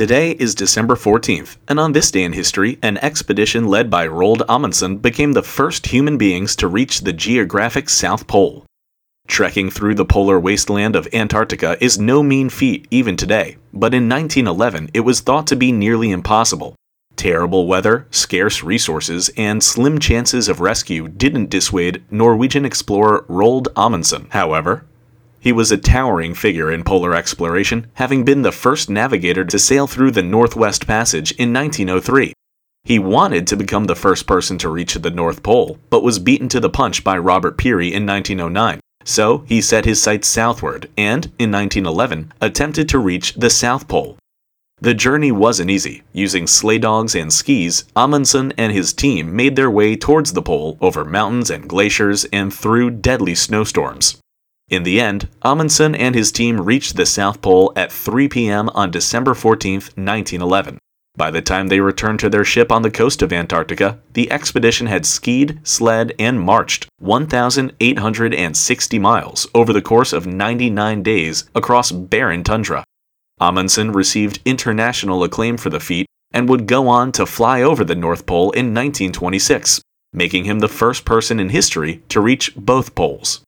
Today is December 14th, and on this day in history, an expedition led by Roald Amundsen became the first human beings to reach the geographic South Pole. Trekking through the polar wasteland of Antarctica is no mean feat even today, but in 1911 it was thought to be nearly impossible. Terrible weather, scarce resources, and slim chances of rescue didn't dissuade Norwegian explorer Roald Amundsen, however. He was a towering figure in polar exploration, having been the first navigator to sail through the Northwest Passage in 1903. He wanted to become the first person to reach the North Pole, but was beaten to the punch by Robert Peary in 1909. So he set his sights southward and, in 1911, attempted to reach the South Pole. The journey wasn't easy. Using sleigh dogs and skis, Amundsen and his team made their way towards the pole over mountains and glaciers and through deadly snowstorms. In the end, Amundsen and his team reached the South Pole at 3 p.m. on December 14, 1911. By the time they returned to their ship on the coast of Antarctica, the expedition had skied, sled, and marched 1,860 miles over the course of 99 days across barren tundra. Amundsen received international acclaim for the feat and would go on to fly over the North Pole in 1926, making him the first person in history to reach both poles.